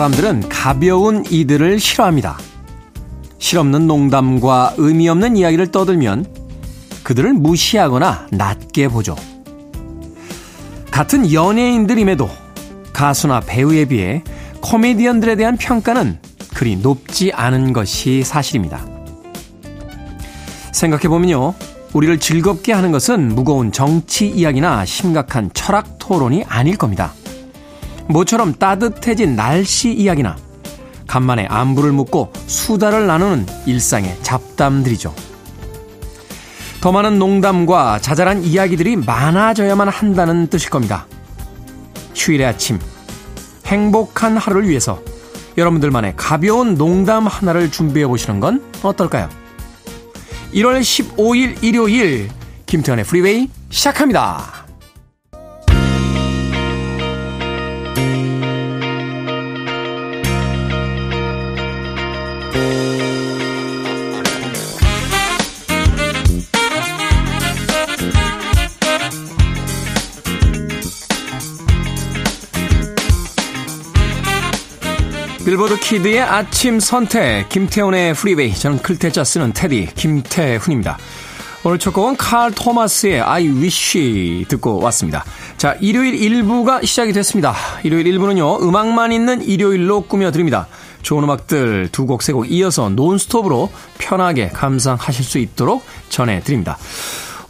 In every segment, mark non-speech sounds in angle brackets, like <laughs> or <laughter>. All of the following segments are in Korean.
사람들은 가벼운 이들을 싫어합니다. 실없는 농담과 의미 없는 이야기를 떠들면 그들을 무시하거나 낮게 보죠. 같은 연예인들임에도 가수나 배우에 비해 코미디언들에 대한 평가는 그리 높지 않은 것이 사실입니다. 생각해보면요. 우리를 즐겁게 하는 것은 무거운 정치 이야기나 심각한 철학 토론이 아닐 겁니다. 모처럼 따뜻해진 날씨 이야기나 간만에 안부를 묻고 수다를 나누는 일상의 잡담들이죠. 더 많은 농담과 자잘한 이야기들이 많아져야만 한다는 뜻일 겁니다. 휴일의 아침, 행복한 하루를 위해서 여러분들만의 가벼운 농담 하나를 준비해 보시는 건 어떨까요? 1월 15일 일요일 김태현의 프리웨이 시작합니다. 빌보드 kid의 아침 선택 김태훈의 프리웨이 저는 클 태 자 쓰는 태디 김태훈입니다. 오늘 첫 곡은 칼 토마스의 I Wish 듣고 왔습니다. 자, 일요일 1부가 시작이 됐습니다. 일요일 1부는요, 음악만 있는 일요일로 꾸며드립니다. 좋은 음악들 두 곡, 세 곡 이어서 논스톱으로 편하게 감상하실 수 있도록 전해드립니다.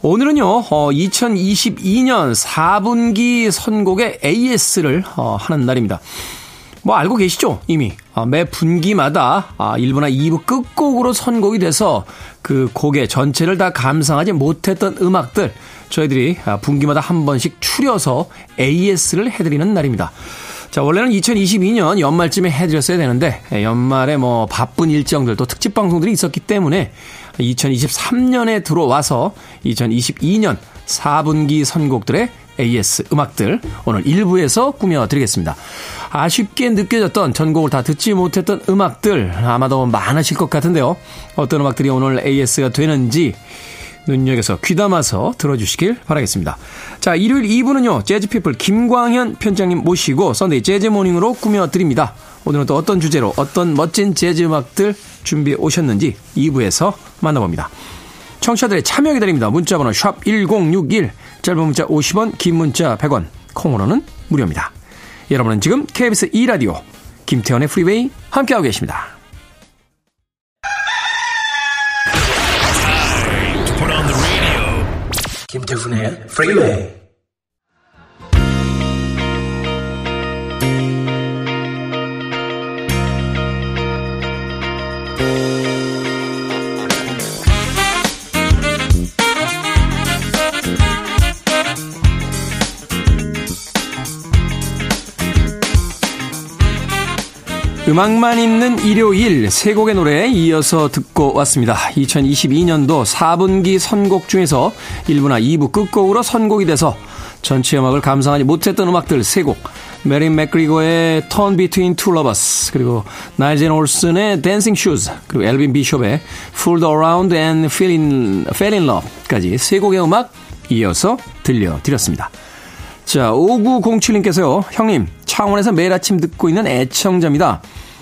오늘은요, 어, 2022년 4분기 선곡의 AS를 어, 하는 날입니다. 뭐 알고 계시죠? 이미 아, 매 분기마다 아, 1부나 2부 끝곡으로 선곡이 돼서 그 곡의 전체를 다 감상하지 못했던 음악들 저희들이 아, 분기마다 한 번씩 추려서 AS를 해드리는 날입니다. 자, 원래는 2022년 연말쯤에 해드렸어야 되는데, 예, 연말에 뭐 바쁜 일정들 또 특집 방송들이 있었기 때문에 2023년에 들어와서 2022년 4분기 선곡들의 AS 음악들 오늘 1부에서 꾸며드리겠습니다. 아쉽게 느껴졌던 전곡을 다 듣지 못했던 음악들 아마도 많으실 것 같은데요. 어떤 음악들이 오늘 AS가 되는지 눈여겨서 귀담아서 들어주시길 바라겠습니다. 자, 일요일 2부는요, 재즈피플 김광현 편집장님 모시고 Sunday Jazz Morning으로 꾸며드립니다. 오늘은 또 어떤 주제로 어떤 멋진 재즈 음악들 준비해 오셨는지 2부에서 만나봅니다. 청취자들의 참여 기다립니다. 문자번호 샵 1061, 짧은 문자 50원, 긴 문자 100원, 콩으로는 무료입니다. 여러분은 지금 KBS 2라디오 김태훈의 프리웨이 함께하고 계십니다. 김태훈의 프리웨이 음악만 있는 일요일 세 곡의 노래 이어서 듣고 왔습니다. 2022년도 4분기 선곡 중에서 1부나 2부 끝곡으로 선곡이 돼서 전체 음악을 감상하지 못했던 음악들 세 곡. 메린 맥그리거의 Turn Between Two Lovers 그리고 나일젠 올슨의 Dancing Shoes 그리고 엘빈 비숍의 Fooled Around and Fell in, Fell in Love까지 세 곡의 음악 이어서 들려드렸습니다. 자, 5907님께서요. 형님, 창원에서 매일 아침 듣고 있는 애청자입니다.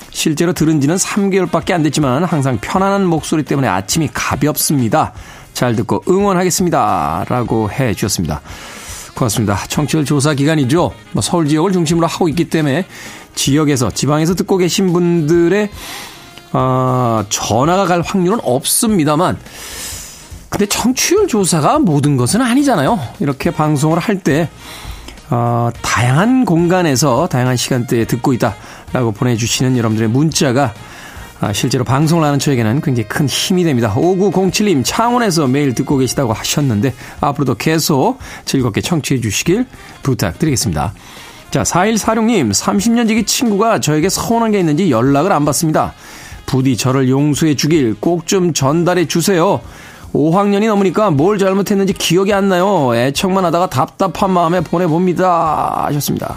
실제로 들은 지는 3개월밖에 안 됐지만 항상 편안한 목소리 때문에 아침이 가볍습니다. 잘 듣고 응원하겠습니다. 라고 해 주셨습니다. 고맙습니다. 청취율 조사 기간이죠. 뭐 서울 지역을 중심으로 하고 있기 때문에 지역에서, 지방에서 듣고 계신 분들의, 어, 전화가 갈 확률은 없습니다만, 근데 청취율 조사가 모든 것은 아니잖아요. 이렇게 방송을 할 때, 어, 다양한 공간에서 다양한 시간대에 듣고 있다라고 보내주시는 여러분들의 문자가 아, 실제로 방송을 하는 저에게는 굉장히 큰 힘이 됩니다. 5907님 창원에서 매일 듣고 계시다고 하셨는데 앞으로도 계속 즐겁게 청취해 주시길 부탁드리겠습니다. 자, 4146님 30년 지기 친구가 저에게 서운한 게 있는지 연락을 안 받습니다. 부디 저를 용서해 주길 꼭 좀 전달해 주세요. 5학년이 넘으니까 뭘 잘못했는지 기억이 안 나요. 애청만 하다가 답답한 마음에 보내봅니다. 하셨습니다.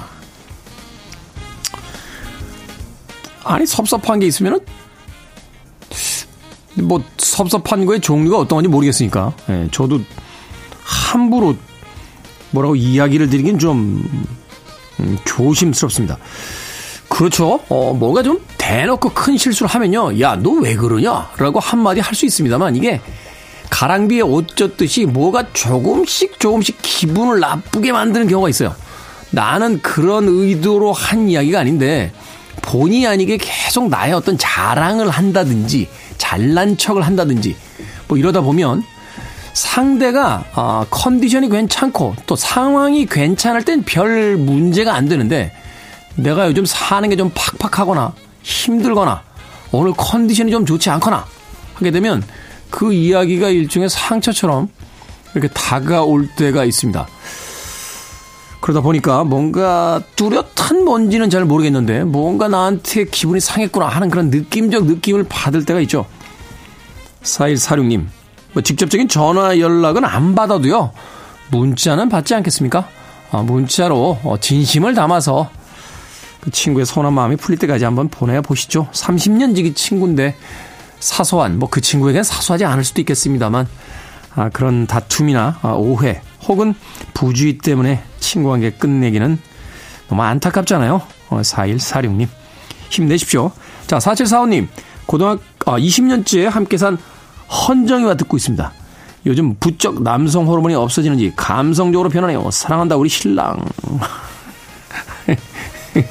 아니, 섭섭한 게 있으면은, 뭐, 섭섭한 거의 종류가 어떤 건지 모르겠으니까. 예, 저도 함부로 뭐라고 이야기를 드리긴 좀, 음, 조심스럽습니다. 그렇죠. 어, 뭔가 좀 대놓고 큰 실수를 하면요. 야, 너 왜 그러냐? 라고 한마디 할 수 있습니다만 이게 가랑비에 옷 젖듯이 뭐가 조금씩 조금씩 기분을 나쁘게 만드는 경우가 있어요. 나는 그런 의도로 한 이야기가 아닌데 본의 아니게 계속 나의 어떤 자랑을 한다든지 잘난 척을 한다든지 뭐 이러다 보면 상대가 어, 컨디션이 괜찮고 또 상황이 괜찮을 땐 별 문제가 안 되는데 내가 요즘 사는 게 좀 팍팍하거나 힘들거나 오늘 컨디션이 좀 좋지 않거나 하게 되면 그 이야기가 일종의 상처처럼 이렇게 다가올 때가 있습니다. 그러다 보니까 뭔가 뚜렷한 뭔지는 잘 모르겠는데 뭔가 나한테 기분이 상했구나 하는 그런 느낌적 느낌을 받을 때가 있죠. 4146님, 뭐 직접적인 전화 연락은 안 받아도요. 문자는 받지 않겠습니까? 아, 문자로 어, 진심을 담아서 그 친구의 서운한 마음이 풀릴 때까지 한번 보내야 보시죠. 30년 지기 친구인데 사소한 뭐 그 친구에겐 사소하지 않을 수도 있겠습니다만 아, 그런 다툼이나 아, 오해 혹은 부주의 때문에 친구 관계 끝내기는 너무 안타깝잖아요. 어, 4146님 힘내십시오. 자 4745님 고등학교 아, 20년째 함께 산 헌정이와 듣고 있습니다. 요즘 부쩍 남성 호르몬이 없어지는지 감성적으로 변하네요. 사랑한다 우리 신랑. <laughs>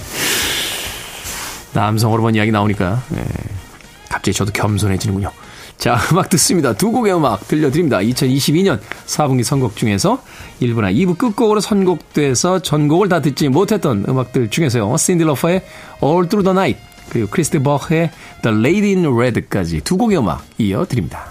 남성 호르몬 이야기 나오니까 네, 갑자기 저도 겸손해지는군요. 자, <laughs> 음악 듣습니다. 두 곡의 음악 들려드립니다. 2022년 4분기 선곡 중에서 1부나 2부 끝곡으로 선곡돼서 전곡을 다 듣지 못했던 음악들 중에서요. 신디 러퍼의 All Through the Night 그리고 크리스티 버흐의 The Lady in Red까지 두 곡의 음악 이어드립니다.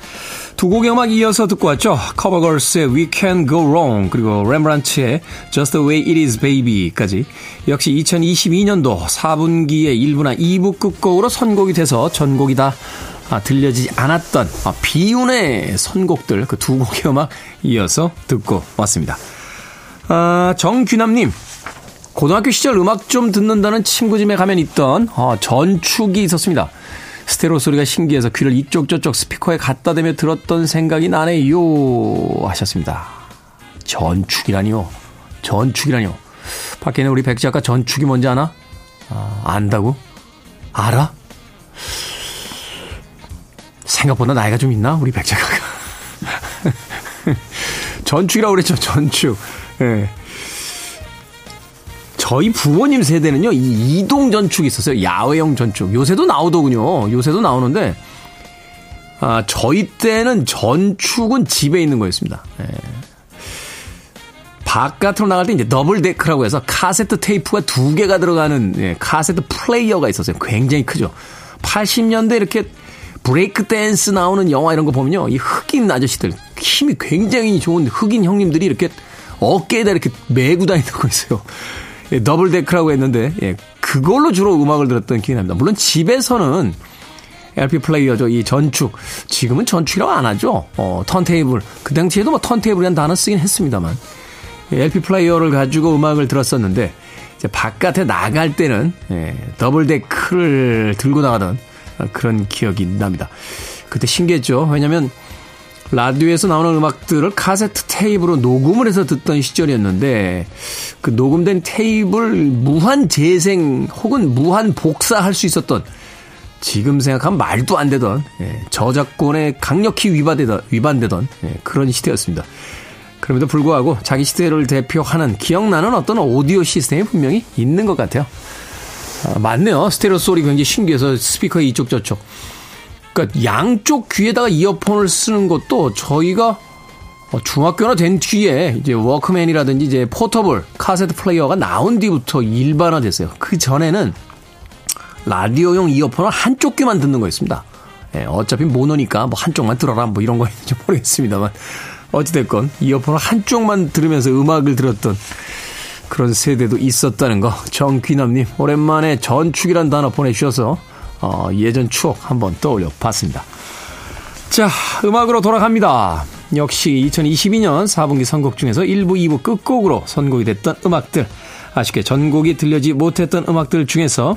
두 곡의 음악 이어서 듣고 왔죠. 커버걸스의 We Can Go Wrong 그리고 렘브란츠의 Just the Way It Is Baby까지 역시 2022년도 4분기의 1부나 2부 끝곡으로 선곡이 돼서 전곡이 다 아, 들려지지 않았던 아, 비운의 선곡들 그 두 곡의 음악 이어서 듣고 왔습니다. 아, 정규남님 고등학교 시절 음악 좀 듣는다는 친구 집에 가면 있던 어, 전축이 있었습니다. 스테레오 소리가 신기해서 귀를 이쪽 저쪽 스피커에 갖다 대며 들었던 생각이 나네요 하셨습니다. 전축이라니요. 전축이라니요. 밖에 있는 우리 백 작가 전축이 뭔지 아나? 아, 안다고? 알아? 생각보다 나이가 좀 있나? 우리 백 작가가. <laughs> 전축이라고 그랬죠, 전축. 예. 네. 저희 부모님 세대는요, 이 이동 전축이 있었어요. 야외형 전축. 요새도 나오더군요. 요새도 나오는데, 아, 저희 때는 전축은 집에 있는 거였습니다. 예. 바깥으로 나갈 때 이제 double deck라고 해서 카세트 테이프가 두 개가 들어가는 예, 카세트 플레이어가 있었어요. 굉장히 크죠. 80년대 이렇게 브레이크 댄스 나오는 영화 이런 거 보면요. 이 흑인 아저씨들, 힘이 굉장히 좋은 흑인 형님들이 이렇게 어깨에다 이렇게 메고 다니는 거 있어요. 예, 더블 데크라고 했는데 예, 그걸로 주로 음악을 들었던 기억이 납니다. 물론 집에서는 LP 플레이어죠. 이 전축. 지금은 전축이라고 안 하죠. 어, 턴테이블. 그 당시에도 뭐 턴테이블이라는 단어 쓰긴 했습니다만. LP 예, 플레이어를 가지고 음악을 들었었는데, 이제 바깥에 나갈 때는, 예, 더블 데크를 들고 나가던 그런 기억이 납니다. 그때 신기했죠. 왜냐면, 라디오에서 나오는 음악들을 카세트 테이프로 녹음을 해서 듣던 시절이었는데 그 녹음된 테이프를 무한 재생 혹은 무한 복사할 수 있었던 지금 생각하면 말도 안 되던 예, 저작권에 강력히 위반되던, 위반되던 예, 그런 시대였습니다. 그럼에도 불구하고 자기 시대를 대표하는 기억나는 어떤 오디오 시스템이 분명히 있는 것 같아요. 아, 맞네요. 스테레오 소리 굉장히 신기해서 스피커에 이쪽 저쪽. 그러니까 양쪽 귀에다가 이어폰을 쓰는 것도 저희가 어, 중학교나 된 뒤에 이제 워크맨이라든지 이제 포터블 카세트 플레이어가 나온 뒤부터 일반화됐어요. 그 전에는 라디오용 이어폰을 한쪽 귀만 듣는 거였습니다. 예, 어차피 모노니까 뭐 한쪽만 들어라 뭐 이런 거 <laughs> 있는지 모르겠습니다만 어찌됐건 이어폰을 한쪽만 들으면서 음악을 들었던 그런 세대도 있었다는 거 정귀남님 오랜만에 전축이란 단어 보내주셔서 어, 예전 추억 한번 떠올려 봤습니다. 자 음악으로 돌아갑니다. 역시 2022년 4분기 선곡 중에서 1부, 2부 끝곡으로 선곡이 됐던 음악들 아쉽게 전곡이 들려지 못했던 음악들 중에서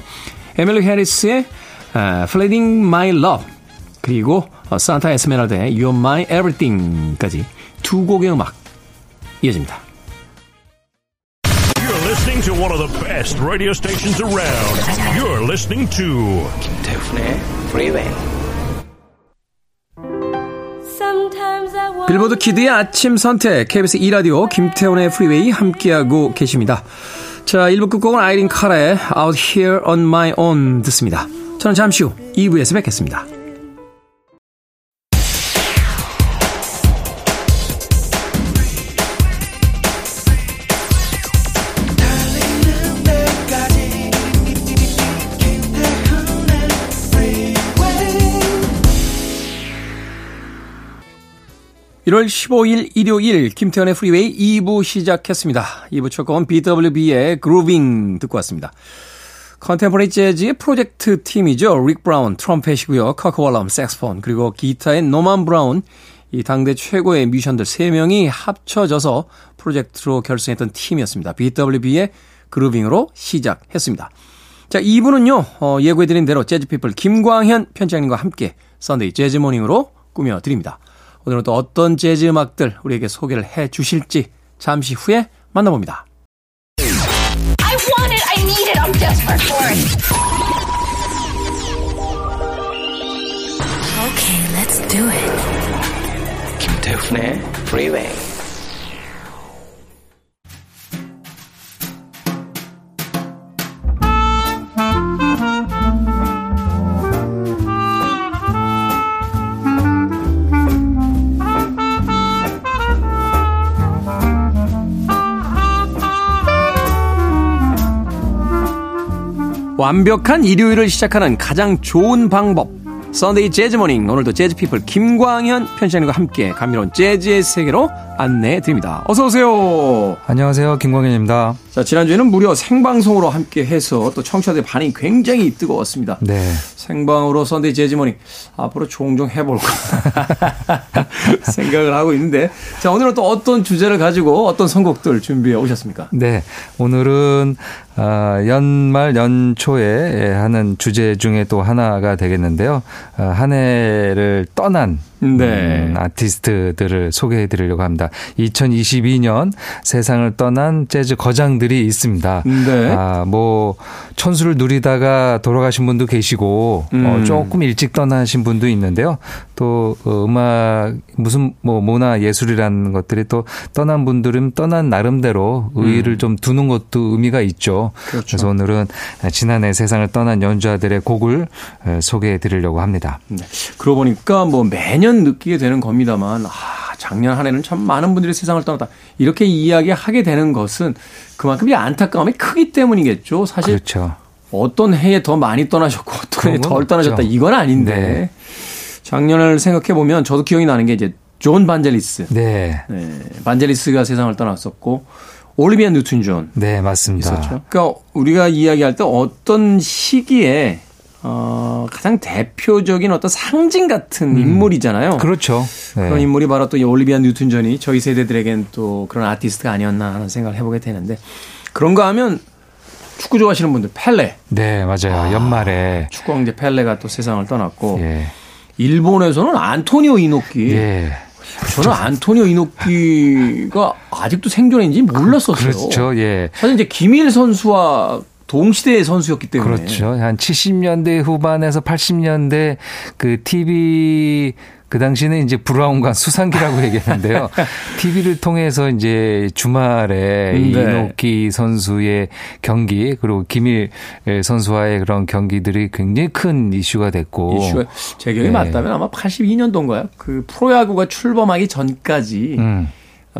에밀리 해리스의 Flooding My Love 그리고 산타 에스메랄드의 You're My Everything까지 두 곡의 음악 이어집니다. To one of the best radio stations around. You're listening to 김태훈의 Freeway. 빌보드 키드의 아침 선택 KBS 2 라디오 김태훈의 프리웨이 함께하고 계십니다. 자 1부 끝곡은 아이린 카라의 Out Here On My Own 듣습니다. 저는 잠시 후 2부에서 뵙겠습니다. (1월 15일) 일요일 김태훈의 프리웨이 2부 시작했습니다. 2부 첫 곡은 BWB의 Groovin' 듣고 왔습니다. Contemporary 재즈의 프로젝트 팀이죠. 릭 브라운 트럼펫이고요. 커크 월럼 색소폰 그리고 기타의 노만 브라운 이 당대 최고의 뮤지션들 3명이 합쳐져서 프로젝트로 결성했던 팀이었습니다. BWB의 Groovin'으로 시작했습니다. 자, 2부는요. 어, 예고해드린 대로 재즈피플 김광현 편집장님과 함께 썬데이 재즈 모닝으로 꾸며드립니다. 오늘은 또 어떤 재즈 음악들 우리에게 소개를 해 주실지 잠시 후에 만나봅니다. I want it. I need it. I'm desperate for it. Okay, let's do it. 김태훈의 Freeway. 완벽한 일요일을 시작하는 가장 좋은 방법. 썬데이 재즈 모닝. 오늘도 재즈 피플 김광현 편집장님과 함께 감미로운 재즈의 세계로 안내해 드립니다. 어서 오세요. 안녕하세요. 김광현입니다. 자, 지난주에는 무려 생방송으로 함께 해서 또 청취자들의 반응이 굉장히 뜨거웠습니다. 네. 생방으로 썬데이 재즈 모닝 앞으로 종종 해볼까 <laughs> 생각을 하고 있는데 자, 오늘은 또 어떤 주제를 가지고 어떤 선곡들 준비해 오셨습니까? 네. 오늘은 아, 연말 연초에 하는 주제 중에 또 하나가 되겠는데요. 아, 한 해를 떠난 네. 음, 아티스트들을 소개해 드리려고 합니다. 2022년 세상을 떠난 재즈 거장들이 있습니다. 네. 아, 뭐 천수를 누리다가 돌아가신 분도 계시고 음. 어, 조금 일찍 떠나신 분도 있는데요. 또 어, 음악 무슨 뭐 문화 예술이라는 것들이 또 떠난 분들은 떠난 나름대로 의의를 좀 두는 것도 의미가 있죠. 음. 그렇죠. 그래서 오늘은 지난해 세상을 떠난 연주자들의 곡을 어, 소개해 드리려고 합니다. 네. 그러고 보니까 뭐 매년 느끼게 되는 겁니다만, 아, 작년 한 해는 참 많은 분들이 세상을 떠났다. 이렇게 이야기하게 되는 것은 그만큼 이 안타까움이 크기 때문이겠죠. 사실 그렇죠. 어떤 해에 더 많이 떠나셨고 어떤 해에 덜 떠나셨다. 이건 아닌데. 네. 작년을 생각해 보면 저도 기억이 나는 게 이제 존 반젤리스. 네. 네. 반젤리스가 세상을 떠났었고 올리비아 뉴튼 존 네, 맞습니다. 있었죠. 그러니까 우리가 이야기할 때 어떤 시기에 어, 가장 대표적인 어떤 상징 같은 인물이잖아요. 그렇죠. 네. 그런 인물이 바로 또이 올리비아 뉴튼 존이 저희 세대들에겐 또 그런 아티스트가 아니었나 하는 생각을 해보게 되는데 그런가 하면 축구 좋아하시는 분들 펠레 네, 맞아요. 연말에 축구 왕제 펠레가 또 세상을 떠났고 예. 일본에서는 안토니오 이노키 예. 저는 안토니오 이노키가 아직도 생존인지 몰랐었어요. 그렇죠. 예. 사실 이제 김일 선수와 동시대의 선수였기 때문에 그렇죠. 한 70년대 후반에서 80년대 그 TV 그 당시는 이제 브라운관 수상기라고 얘기했는데요. TV를 <laughs> 통해서 이제 주말에 네. 이노키 선수의 경기 그리고 김일 선수와의 그런 경기들이 굉장히 큰 이슈가 됐고 이슈가 제 기억이 네. 맞다면 아마 82년도인가요? 그 프로야구가 출범하기 전까지 음.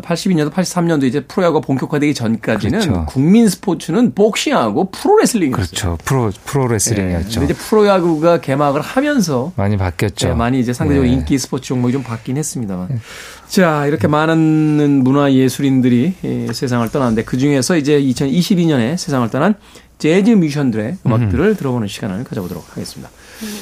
82년도, 83년도 이제 프로야구가 본격화되기 전까지는 그렇죠. 국민 스포츠는 복싱하고 프로레슬링이었어요. 그렇죠. 프로 프로레슬링이었죠. 근데 이제 프로야구가 개막을 하면서 많이 바뀌었죠. 네, 많이 이제 상대적으로 네. 인기 스포츠 종목이 좀 바뀌긴 했습니다만. 자, 이렇게 많은 문화 예술인들이 이 세상을 떠났는데 그 중에서 이제 2022년에 세상을 떠난 재즈 뮤지션들의 음악들을 들어보는 시간을 가져보도록 하겠습니다.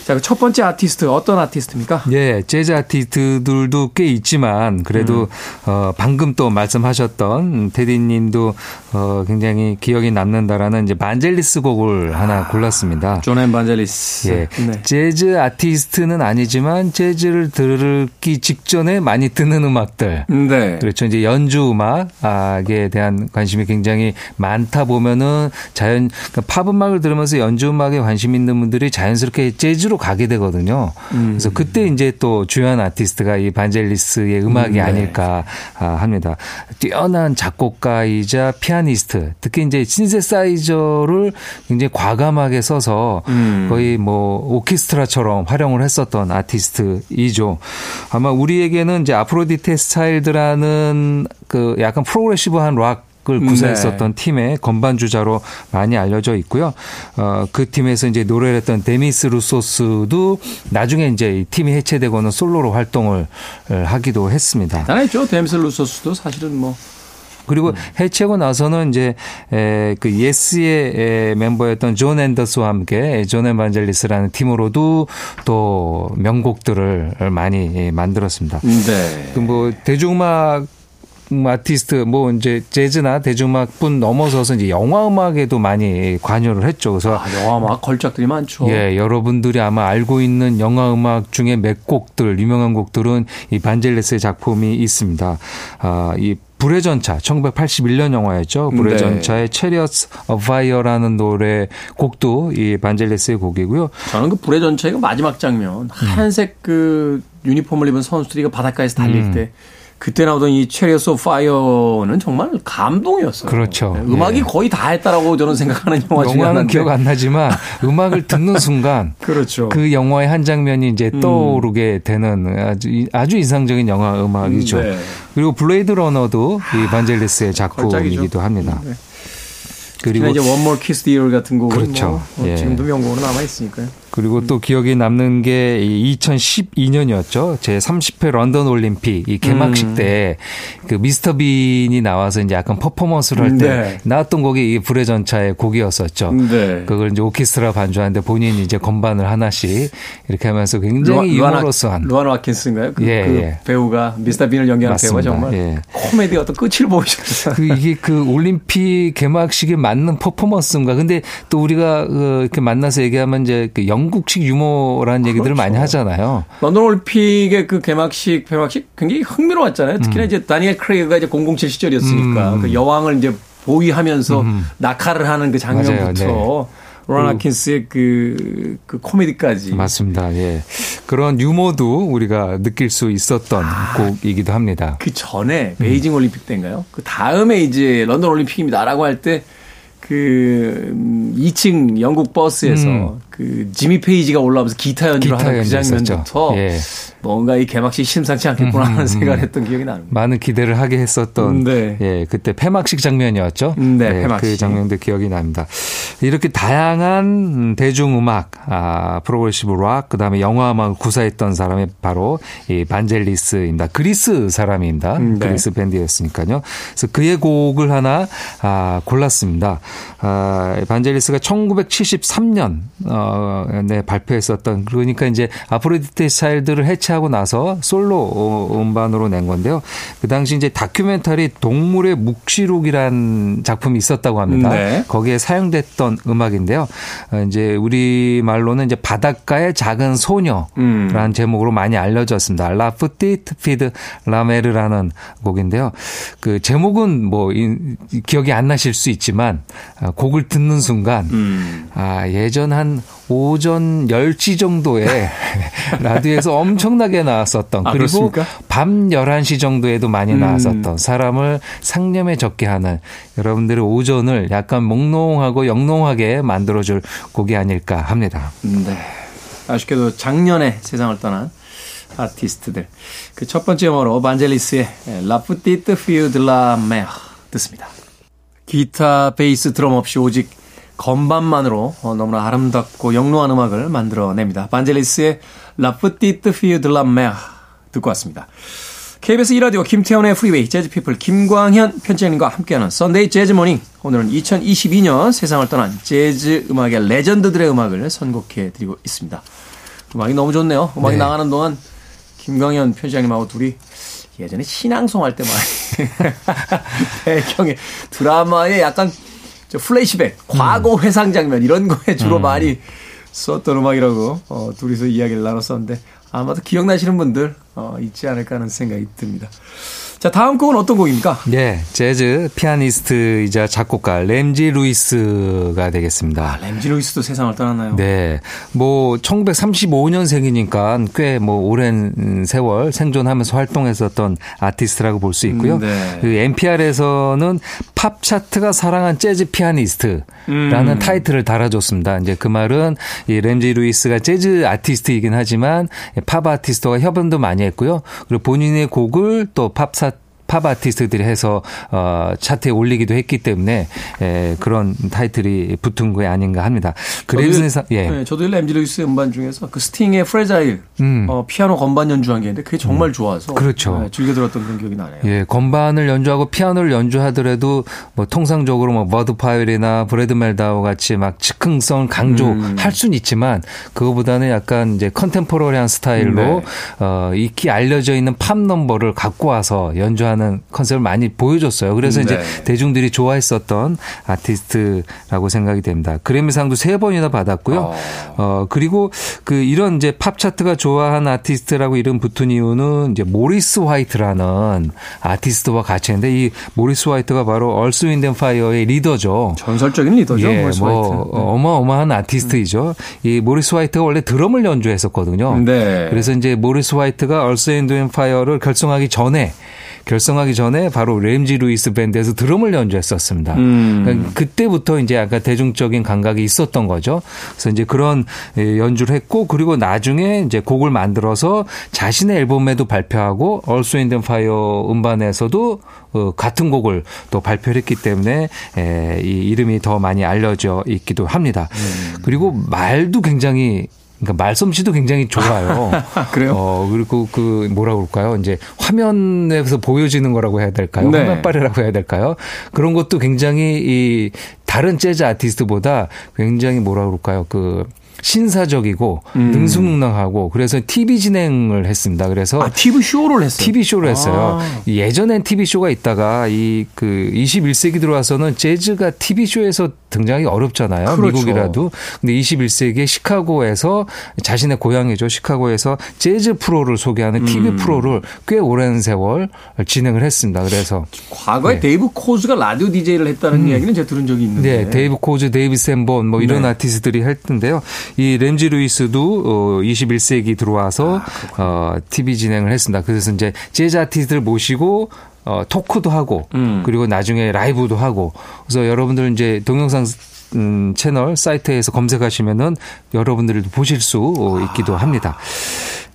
자, 그 첫 번째 아티스트 어떤 아티스트입니까? 예, 재즈 아티스트들도 꽤 있지만 그래도 어 방금 또 말씀하셨던 테디 님도 어 굉장히 기억이 남는다라는 이제 반젤리스 곡을 하나 골랐습니다. 존앤 반젤리스. 예. 네. 재즈 아티스트는 아니지만 재즈를 듣기 직전에 많이 듣는 음악들. 네. 그렇죠. 이제 연주 음악에 대한 관심이 굉장히 많다 보면은 자연 그러니까 팝 음악을 들으면서 연주 음악에 관심 있는 분들이 자연스럽게 재즈로 가게 되거든요. 그래서 그때 이제 또 주요한 아티스트가 이 반젤리스의 음악이 음, 네. 아닐까 아, 합니다. 뛰어난 작곡가이자 피아니스트, 특히 이제 신세사이저를 굉장히 과감하게 써서 음. 거의 뭐 오케스트라처럼 활용을 했었던 아티스트이죠. 아마 우리에게는 이제 아프로디테스 차일드라는 그 약간 progressive한 락 을 네. 구사했었던 팀의 건반 주자로 많이 알려져 있고요. 어, 그 팀에서 이제 노래를 했던 데미스 루소스도 나중에 이제 이 팀이 해체되고는 솔로로 활동을 하기도 했습니다. 대단했죠. 데미스 루소스도 사실은 뭐 그리고 음. 해체하고 나서는 이제 에, 그 예스의 에, 멤버였던 존 앤더슨과 함께 존 앤 반젤리스라는 팀으로도 또 명곡들을 많이 예, 만들었습니다. 네. 그뭐 대중음악 음, 아티스트 뭐 이제 재즈나 대중음악뿐 넘어서서 이제 영화 음악에도 많이 관여를 했죠. 그래서 아, 영화 막 걸작들이 많죠. 예, 여러분들이 아마 알고 있는 영화 음악 중에 몇 곡들, 유명한 곡들은 이 반젤리스의 작품이 있습니다. 아, 이 불의 전차 1981년 영화였죠. 불의 네. 전차의 Chariots of Fire라는 노래 곡도 이 반젤리스의 곡이고요. 저는 그 불의 전차의 그 마지막 장면 하얀색 그 유니폼을 입은 선수들이 그 바닷가에서 달릴 음. 때 그때 나오던 이 Chariots of Fire는 정말 감동이었어요. 그렇죠. 네, 음악이 예. 거의 다 했다라고 저는 생각하는 영화 중에 영화는. 기억 안 나지만 <laughs> 음악을 듣는 순간 그렇죠. 그 영화의 한 장면이 이제 떠오르게 되는 아주 아주 인상적인 영화 음악이죠. 음, 네. 그리고 블레이드 러너도 이 반젤리스의 걸작이죠. 작품이기도 합니다. 네. 그리고 이제 One More Kiss, Dear 같은 곡은 그렇죠. 뭐, 뭐 예. 지금도 명곡으로 남아 있으니까요. 그리고 또 기억이 남는 게 2012년이었죠. 제 30회 런던 올림픽 이 개막식 음. 때그 미스터 빈이 나와서 이제 약간 퍼포먼스를 할때 네. 나왔던 곡이 이 불의 전차의 곡이었었죠. 네. 그걸 이제 오케스트라 반주하는데 본인이 이제 건반을 하나씩 이렇게 하면서 굉장히 루안- 유머러스한 로완 앳킨슨인가요? 그, 예, 그 예. 배우가 미스터 빈을 연기하는 배우가. 정말 예. 코미디 어떤 끝을 보이셨어요. 그 이게 그 올림픽 개막식에 맞는 퍼포먼스인가. 근데 또 우리가 그 이렇게 만나서 얘기하면 이제 그 영국식 유머라는 얘기들을 많이 그렇죠. 하잖아요. 런던 올림픽의 그 개막식, 개막식 굉장히 흥미로웠잖아요. 특히나 이제 다니엘 크레이그가 이제 007 시절이었으니까 음. 그 여왕을 이제 보위하면서 낙하를 하는 그 장면부터 맞아요. 로란 아킨스의 그, 그 코미디까지. 맞습니다. 예. 그런 유머도 우리가 느낄 수 있었던 곡이기도 합니다. 그 전에 베이징 올림픽 때인가요? 그 다음에 이제 런던 올림픽입니다라고 할 때 그 2층 영국 버스에서 음. 그 지미 페이지가 올라오면서 기타 연주를 기타 하는 그. 장면부터 예. 뭔가 이 개막식 심상치 않겠구나 하는 생각을 했던 기억이 납니다. 많은 기대를 하게 했었던 네. 예 그때 폐막식 장면이었죠. 네, 예, 폐막식. 그 장면도 기억이 납니다. 이렇게 다양한 대중음악, 아, progressive rock, 그다음에 영화 음악을 구사했던 사람이 바로 이 반젤리스입니다. 그리스 사람입니다. 음, 네. 그리스 밴드였으니까요. 그래서 그의 곡을 하나 아, 골랐습니다. 아, 반젤리스가 1973년 어, 네, 발표했었던 그러니까 이제 아프로디테스 차일드를 해체하고 나서 솔로 어, 음반으로 낸 건데요. 그 당시 이제 다큐멘터리 동물의 묵시록이란 작품이 있었다고 합니다. 네. 거기에 사용됐던 음악인데요. 어, 이제 우리 말로는 이제 바닷가의 작은 소녀라는 음. 제목으로 많이 알려졌습니다. 라프티트 피드 라메르라는 곡인데요. 그 제목은 뭐 이- 기억이 안 나실 수 있지만 아, 곡을 듣는 순간 음. 아, 예전 한 오전 10시 정도에 <laughs> 라디오에서 엄청나게 나왔었던 아, 그리고 그렇습니까? 밤 11시 정도에도 많이 음. 나왔었던 사람을 상념에 적게 하는 여러분들의 오전을 약간 몽롱하고 영롱하게 만들어줄 곡이 아닐까 합니다. 네. 아쉽게도 작년에 세상을 떠난 아티스트들. 그 첫 번째 영어로 반젤리스의 La Petite Fille de la Mer 듣습니다. 기타, 베이스, 드럼 없이 오직 건반만으로 어, 너무나 아름답고 영롱한 음악을 만들어냅니다. 반젤리스의 La Petite Fille de la Mer 듣고 왔습니다. KBS 2라디오 김태현의 프리웨이 재즈피플 김광현 편집장님과 함께하는 Sunday Jazz Morning 오늘은 2022년 세상을 떠난 재즈 음악의 레전드들의 음악을 선곡해 드리고 있습니다. 음악이 너무 좋네요. 음악이 네. 나가는 동안 김광현 편집장님하고 둘이 예전에 시낭송 할 때 많이 <laughs> <laughs> 배경에 드라마에 약간 저 플래시백, 과거 회상 장면 이런 거에 주로 많이 썼던 음악이라고 어, 둘이서 이야기를 나눴었는데 아마도 기억나시는 분들 어, 있지 않을까 하는 생각이 듭니다. 자 다음 곡은 어떤 곡입니까? 네, 재즈 피아니스트이자 작곡가 램지 루이스가 되겠습니다. 램지 루이스도 세상을 떠났나요? 네. 뭐 1935년생이니까 꽤 뭐 오랜 세월 생존하면서 활동했었던 아티스트라고 볼 수 있고요. 음, 네. 그 NPR에서는 팝 차트가 사랑한 재즈 피아니스트라는 음. 타이틀을 달아줬습니다. 이제 그 말은 이 램지 루이스가 재즈 아티스트이긴 하지만 팝 아티스트와 협연도 많이 했고요. 그리고 본인의 곡을 또 팝 팝 아티스트들이 해서 어 차트에 올리기도 했기 때문에 에, 그런 타이틀이 붙은 게 아닌가 합니다. 그래서 예. 네, 저도 램지 루이스의 음반 중에서 그 스팅의 Fragile 음. 어, 피아노 건반 연주한 게 있는데 그게 정말 좋아서 그렇죠. 네, 즐겨 들었던 그런 기억이 나네요. 예, 건반을 연주하고 피아노를 연주하더라도 뭐 통상적으로 뭐 버드 파웰이나 브래드 멜다우 같이 막 즉흥성을 강조할 수는 있지만 그거보다는 약간 이제 contemporary한 스타일로 네. 어 익히 알려져 있는 팝 넘버를 갖고 와서 연주하는 컨셉을 많이 보여줬어요. 그래서 이제 네. 대중들이 좋아했었던 아티스트라고 생각이 됩니다. 그래미상도 세 번이나 받았고요. 어. 어, 그리고 그 이런 이제 팝 차트가 좋아하는 아티스트라고 이름 붙은 이유는 이제 모리스 화이트라는 아티스트와 같이 했는데 이 모리스 화이트가 바로 얼스 윈드 파이어의 리더죠. 전설적인 리더죠. 예, 모리스 뭐 화이트. 네. 어마어마한 아티스트이죠. 이 모리스 화이트가 원래 드럼을 연주했었거든요. 네. 그래서 이제 모리스 화이트가 얼스 윈드 파이어를 결성하기 전에 결성하기 전에 바로 램지 루이스 밴드에서 드럼을 연주했었습니다. 음. 그러니까 그때부터 이제 약간 대중적인 감각이 있었던 거죠. 그래서 이제 그런 예, 연주를 했고 그리고 나중에 이제 곡을 만들어서 자신의 앨범에도 발표하고 얼스 윈드 파이어 음반에서도 어, 같은 곡을 또 발표를 했기 때문에 에, 이 이름이 더 많이 알려져 있기도 합니다. 그리고 말도 굉장히 그러니까 말솜씨도 굉장히 좋아요. <laughs> 그래요? 어, 그리고 그 뭐라 그럴까요? 이제 화면에서 보여지는 거라고 해야 될까요? 네. 화면빨이라고 해야 될까요? 그런 것도 굉장히 이 다른 재즈 아티스트보다 굉장히 뭐라 그럴까요? 그 신사적이고 음. 능수능란하고 그래서 TV 진행을 했습니다. 그래서 아, TV 쇼를 했어요. TV 쇼를 했어요. 아. 예전엔 TV 쇼가 있다가 이 그 21세기 들어와서는 재즈가 TV 쇼에서 등장하기 어렵잖아요. 그렇죠. 미국이라도. 근데 21세기에 시카고에서 자신의 고향이죠. 시카고에서 재즈 프로를 소개하는 TV 음. 프로를 꽤 오랜 세월 진행을 했습니다. 그래서 과거에 네. 음. 데이브 코즈가 라디오 DJ를 했다는 이야기는 제가 들은 적이 있는데. 네, 데이브 코즈, 데이비 샌본 뭐 이런 네. 아티스트들이 했던데요. 이 램지 루이스도 어 21세기 들어와서 어 TV 진행을 했습니다. 그래서 이제 재즈 아티스트를 모시고 어 토크도 하고 음. 그리고 나중에 라이브도 하고 그래서 여러분들 이제 동영상 음, 채널 사이트에서 검색하시면은 여러분들도 보실 수 있기도 합니다.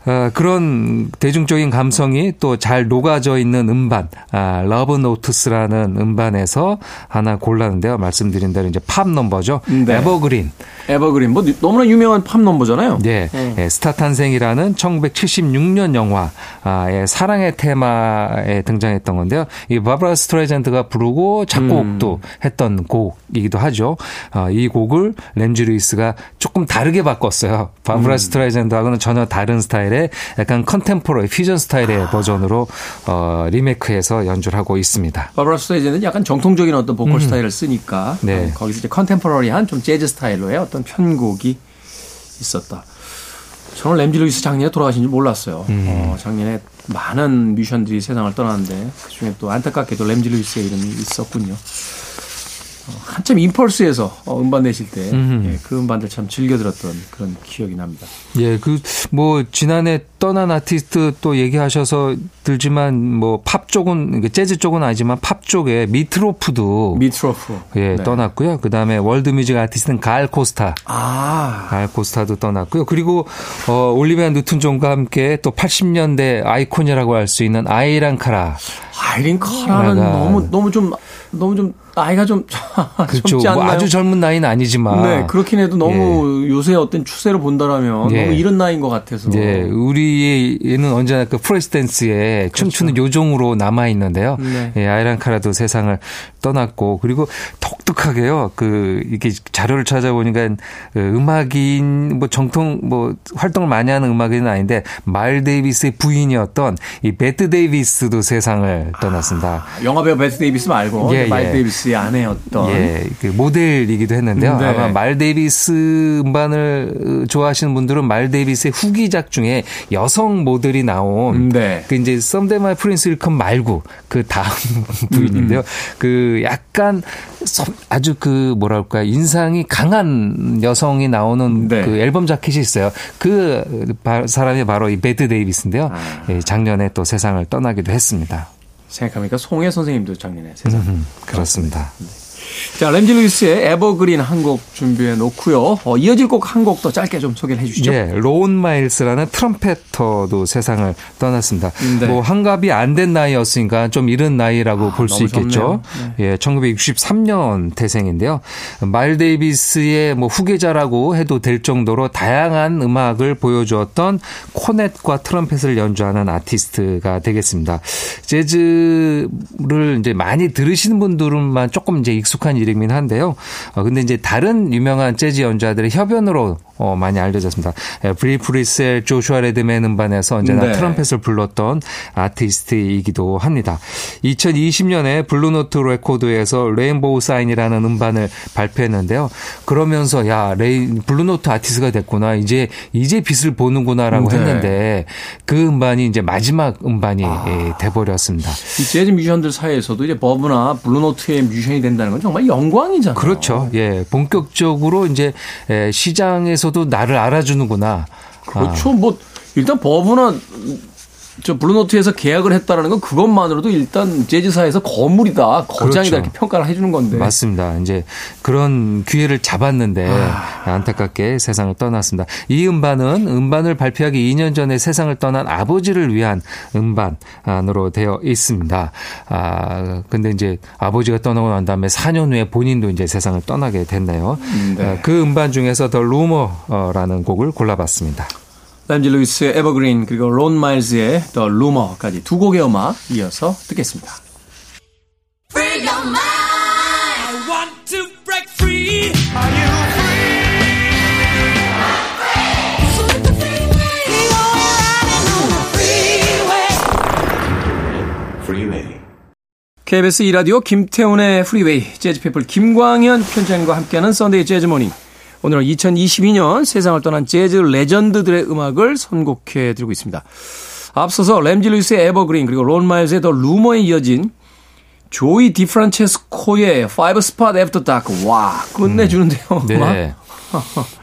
아, 그런 대중적인 감성이 또 잘 녹아져 있는 음반, 아, Love Notes라는 음반에서 하나 골랐는데요. 말씀드린 대로 이제 팝 넘버죠. 네. Evergreen. Evergreen. 뭐 너무나 유명한 팝 넘버잖아요. 네. 예, 스타 탄생이라는 1976년 영화의 사랑의 테마에 등장했던 건데요. 이 바브라 스트레이젠드가 부르고 작곡도 했던 곡이기도 하죠. 어, 이 곡을 램지 루이스가 조금 다르게 바꿨어요. 바브라 스트레이젠드하고는 전혀 다른 스타일의 약간 contemporary 퓨전 스타일의 버전으로 어, 리메이크해서 연주를 하고 있습니다. 바브라 스트레이젠은 약간 정통적인 어떤 보컬 스타일을 쓰니까 네. 어, 거기서 이제 contemporary한 좀 재즈 스타일로의 어떤 편곡이 있었다. 저는 램지 루이스 작년에 돌아가신 줄 몰랐어요. 어, 작년에 많은 뮤지션들이 세상을 떠났는데 그중에 또 안타깝게도 램지 루이스의 이름이 있었군요. 한참 임펄스에서 어, 음반 내실 때 예, 그 음반들 참 즐겨 들었던 그런 기억이 납니다. 예, 그 뭐 지난해 떠난 아티스트 또 얘기하셔서 들지만 뭐 팝 쪽은 재즈 쪽은 아니지만 팝 쪽에 미트로프도 미트로프. 예, 네. 떠났고요. 그 다음에 월드 뮤직 아티스트는 갈 코스타. 아, 갈 코스타도 떠났고요. 그리고 어 올리비아 뉴튼 존과 함께 또 80년대 아이콘이라고 할 수 있는 아이린 카라. 아이린 카라는 너무 너무 좀 너무 좀 나이가 좀 <laughs> 그렇죠. 젊지 않나요? 뭐 아주 젊은 나이는 아니지만 네, 그렇긴 해도 너무 요새 어떤 추세로 본다라면 예. 너무 이른 나이인 것 같아서. 예, 우리는 언제나 그 Flashdance의 춤추는 요정으로 남아 있는데요. 그렇죠. 네. 예, 아이린 카라도 세상을 떠났고 그리고 독특하게요. 그 이게 자료를 찾아보니까 그 음악인 뭐 정통 뭐 활동을 많이 하는 음악인은 아닌데 마일스 데이비스의 부인이었던 이 베티 데이비스도 세상을 떠났습니다. 영화배우 베트 데이비스 말고 예, 마일스 예. 데이비스의 아내였던 예, 그 모델이기도 했는데요. 네. 아마 마일스 데이비스 음반을 좋아하시는 분들은 마일스 데이비스의 후기작 중에 여성 모델이 나온 네. 그 이제 Someday My Prince Will Come 말고 그 다음 <laughs> 부인인데요. 그 약간 섬- 아주 그 뭐랄까 인상이 강한 여성이 나오는 네. 그 앨범 자켓이 있어요. 그 바- 사람이 바로 이 베티 데이비스인데요. 아. 예, 작년에 또 세상을 떠나기도 했습니다. 생각하니까 송해 선생님도 작년에 세상. 음, 그렇습니다. 자, 램지 루이스의 Evergreen 한 곡 준비해 놓고요. 어, 이어질 곡 한 곡 더 짧게 좀 소개를 해 주시죠. 예, 론 마일스라는 trumpeter도 세상을 떠났습니다. 네. 뭐 환갑이 안 된 나이였으니까 좀 이른 나이라고 볼수 아, 너무 있겠죠. 젊네요. 예, 1963년 태생인데요. 마일스 데이비스의 뭐 후계자라고 해도 될 정도로 다양한 음악을 보여주었던 코넷과 트럼펫을 연주하는 아티스트가 되겠습니다. 재즈를 이제 많이 들으시는 분들만 조금 이제 익숙 한 이름이긴 한데요. 어, 근데 이제 다른 유명한 재즈 연주자들의 협연으로 어, 많이 알려졌습니다. 예, 빌 프리셀, 조슈아 레드맨 음반에서 언제나 네. 트럼펫을 불었던 아티스트이기도 합니다. 2020년에 블루노트 레코드에서 Rainbow Sign이라는 음반을 발표했는데요. 그러면서 야, 레인 블루노트 아티스트가 됐구나. 이제 이제 빛을 보는구나라고 네. 했는데 그 음반이 이제 마지막 음반이 예, 돼 버렸습니다. 이 재즈 뮤지션들 사이에서도 이제 버브나 블루노트의 뮤지션이 된다는 건 정말 영광이잖아요. 그렇죠. 예. 본격적으로 이제 에, 시장에서 도 나를 알아주는구나. 그렇죠. 뭐 일단 버브나 저 블루노트에서 계약을 했다라는 건 그것만으로도 일단 재즈사에서 거물이다, 거장이다 그렇죠. 이렇게 평가를 해주는 건데. 맞습니다. 이제 그런 기회를 잡았는데 아. 안타깝게 세상을 떠났습니다. 이 음반은 음반을 발표하기 2년 전에 세상을 떠난 아버지를 위한 음반으로 되어 있습니다. 아, 근데 이제 아버지가 떠나고 난 다음에 4년 후에 본인도 이제 세상을 떠나게 됐네요. 네. 어, 그 음반 중에서 더 루머라는 곡을 골라봤습니다. 램지 루이스의 에버그린 그리고 론 마일즈의 더 루머까지 두 곡의 음악 이어서 듣겠습니다. Free your mind. I want to break free. Are you So let the freeway. You're riding on the freeway. KBS 2라디오 김태훈의 프리웨이 재즈피플 김광현 편집장과 함께하는 Sunday Jazz Morning 오늘은 2022년 세상을 떠난 재즈 레전드들의 음악을 선곡해 드리고 있습니다. 앞서서 램지 루이스의 Evergreen 그리고 론 마일즈의 The Rumor에 이어진 조이 디프란체스코의 Five Spot After Dark 와 끝내주는데요. 음악. 네.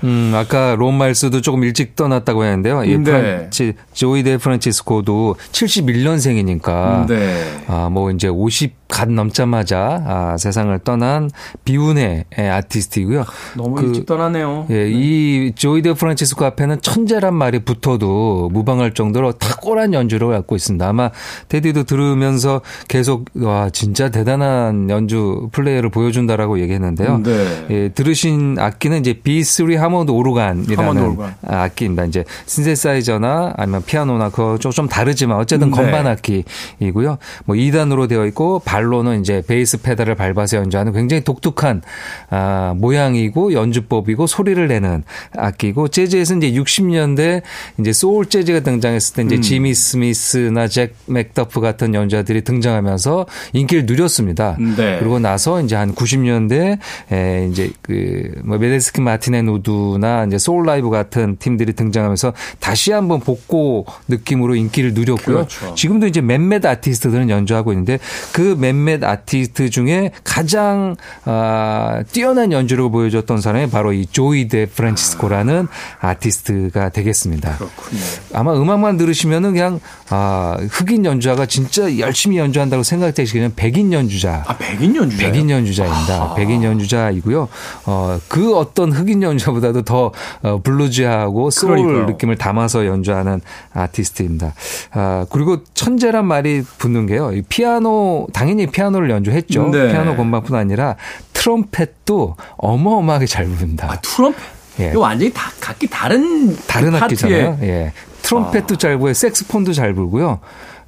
음, 아까 론 마일스도 조금 일찍 떠났다고 했는데요. 이 네. 프란치, 조이 데 프란치스코도 71년생이니까 네. 아, 뭐 이제 50 갓 넘자마자 아, 세상을 떠난 비운의 예, 아티스트이고요. 너무 그, 일찍 떠나네요. 예, 이 조이 데 프란치스코 앞에는 천재란 말이 붙어도 무방할 정도로 탁월한 연주를 갖고 있습니다. 아마 테디도 들으면서 계속 와 진짜 대단한 연주 플레이를 보여준다라고 얘기했는데요. 네. 예, 들으신 악기는 이제 B3 하모드 오르간이라는 하모드 오르간. 악기입니다. 이제 신세사이저나 아니면 피아노나 그거 좀, 좀 다르지만 어쨌든 네. 건반 악기이고요. 뭐 2단으로 되어 있고 발 로는 이제 베이스 페달을 밟아서 연주하는 굉장히 독특한 아, 모양이고 연주법이고 소리를 내는 악기고 재즈에서 이제 60년대 이제 소울 재즈가 등장했을 때 음. 이제 지미 스미스나 잭 맥더프 같은 연주자들이 등장하면서 인기를 누렸습니다. 네. 그리고 나서 이제 한 90년대 에 이제 그뭐 메데스키 마틴 앤 우드나 이제 소울 라이브 같은 팀들이 등장하면서 다시 한번 복고 느낌으로 인기를 누렸고요. 그렇죠. 지금도 이제 몇몇 아티스트들은 연주하고 있는데 그 몇몇 아티스트 중에 가장 아, 뛰어난 연주를 보여줬던 사람이 바로 이 조이 데 프란치스코라는 아 티스트가 되겠습니다. 그렇군요. 아마 음악만 들으시면은 그냥 아, 흑인 연주자가 진짜 열심히 연주한다고 생각되시기는 백인 연주자. 아, 백인 연주자. 백인 연주자입니다. 백인 연주자이고요. 어, 그 어떤 흑인 연주자보다도 더 어, 블루지하고 소울 그러니까요. 느낌을 담아서 연주하는 아티스트입니다. 아, 그리고 천재란 말이 붙는 게요. 이 피아노 당연히 피아노를 연주했죠. 네. 피아노 건반뿐 아니라 트럼펫도 어마어마하게 잘 부릅니다. 아, 트럼펫. 예. 이거 완전히 다 각기 다른 다른 파트에 악기잖아요. 예. 트럼펫도 잘 불고요. 색스폰도 잘 불고요.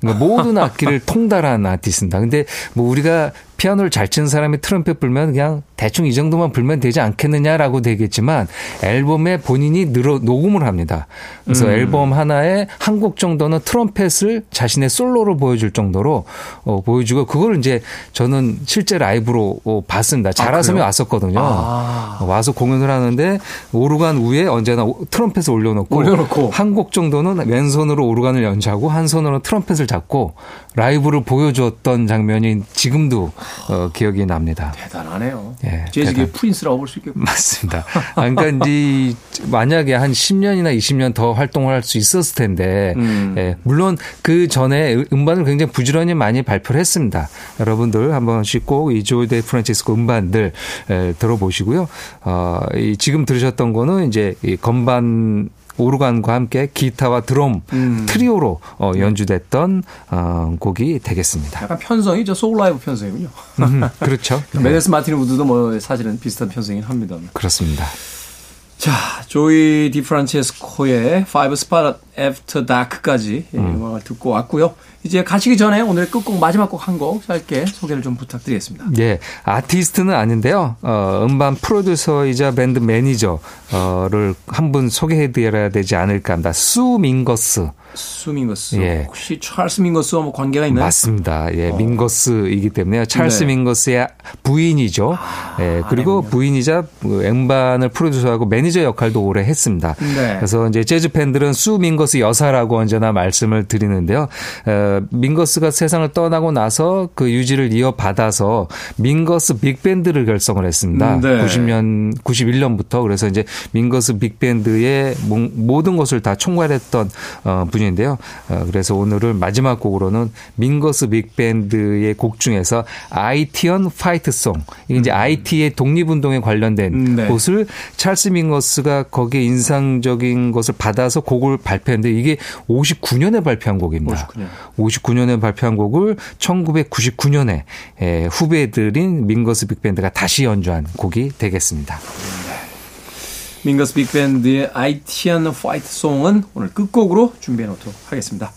그러니까 모든 <laughs> 악기를 통달한 아티스트입니다. 근데 뭐 우리가 피아노를 잘 치는 사람이 트럼펫 불면 그냥 대충 이 정도만 불면 되지 않겠느냐라고 되겠지만 앨범에 본인이 늘어 녹음을 합니다. 그래서 음. 앨범 하나에 한 곡 정도는 트럼펫을 자신의 솔로로 보여줄 정도로 어, 보여주고 그걸 이제 저는 실제 라이브로 어, 봤습니다. 자라섬에 그래요? 왔었거든요. 아. 와서 공연을 하는데 오르간 위에 언제나 오- 트럼펫을 올려놓고, 올려놓고. 한 곡 정도는 왼손으로 오르간을 연주하고 한 손으로 트럼펫을 잡고 라이브를 보여주었던 장면이 지금도 어, 기억이 납니다. 대단하네요. 예, 재즈계 대단- 프린스라고 볼 수 있겠고. 맞습니다. 아, 그러니까 이제 만약에 한 10년이나 20년 더 활동을 할 수 있었을 텐데, 음. 예, 물론 그 전에 음반을 굉장히 부지런히 많이 발표를 했습니다. 여러분들 한 번씩 꼭 이 조이데 프란치스코 음반들 에, 들어보시고요. 어, 이 지금 들으셨던 거는 이제 이 건반 오르간과 함께 기타와 드럼 음. 트리오로 어, 연주됐던 어, 곡이 되겠습니다. 약간 편성이 저 소울 라이브 편성이군요. 음, 그렇죠. <laughs> 네, 메데스키 마틴 우드도 뭐 사실은 비슷한 편성이긴 합니다. 그렇습니다. 자, 조이 디프란체스코의 Five Spot After Dark까지 예, 음. 음악을 듣고 왔고요. 이제 가시기 전에 오늘 끝곡 마지막 곡 한 곡 짧게 소개를 좀 부탁드리겠습니다. 예, 아티스트는 아닌데요. 어, 음반 프로듀서이자 밴드 매니저를 한 분 소개해드려야 되지 않을까 합니다. 수 민거스. 수 민거스. 예. 혹시 찰스 민거스와 뭐 관계가 있나요? 맞습니다. 예, 민거스이기 때문에요. 찰스 네. 민거스의 부인이죠. 예, 그리고 부인이자 그 음반을 프로듀서하고 매니저 역할도 오래 했습니다. 네. 그래서 이제 재즈 팬들은 수 민거스 여사라고 언제나 말씀을 드리는데요. 어, 민거스가 세상을 떠나고 나서 그 유지를 이어받아서 민거스 빅밴드를 결성을 했습니다. 음, 네. 90년, 91년부터 그래서 이제 민거스 빅밴드의 모- 모든 것을 다 총괄했던 어, 분인데요. 어, 그래서 오늘은 마지막 곡으로는 민거스 빅밴드의 곡 중에서 Haitian Fight Song 이게 이제 아이티의 독립운동에 관련된 음, 네. 곳을 찰스 민거스가 거기에 인상적인 것을 받아서 곡을 발표했는데 이게 59년에 발표한 곡입니다. 59년. 59년에 발표한 곡을 1999년에 후배들인 민거스 빅밴드가 다시 연주한 곡이 되겠습니다. 민거스 빅밴드의 Haitian Fight Song은 오늘 끝곡으로 준비해 놓도록 하겠습니다.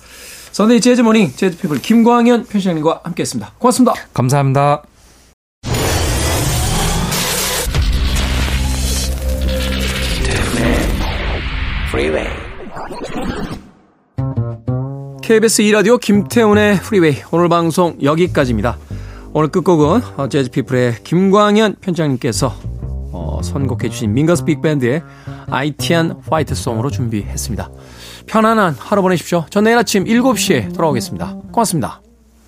Sunday Jazz Morning 재즈 피플 김광현 편집장님과 함께했습니다. 고맙습니다. 감사합니다. KBS 2라디오 김태훈의 프리웨이 오늘 방송 여기까지입니다. 오늘 끝곡은 어, 재즈피플의 김광현 편장님께서 어, 선곡해 주신 민거스 빅밴드의 아이티안 화이트송으로 준비했습니다. 편안한 하루 보내십시오. 전 내일 아침 7시에 돌아오겠습니다. 고맙습니다.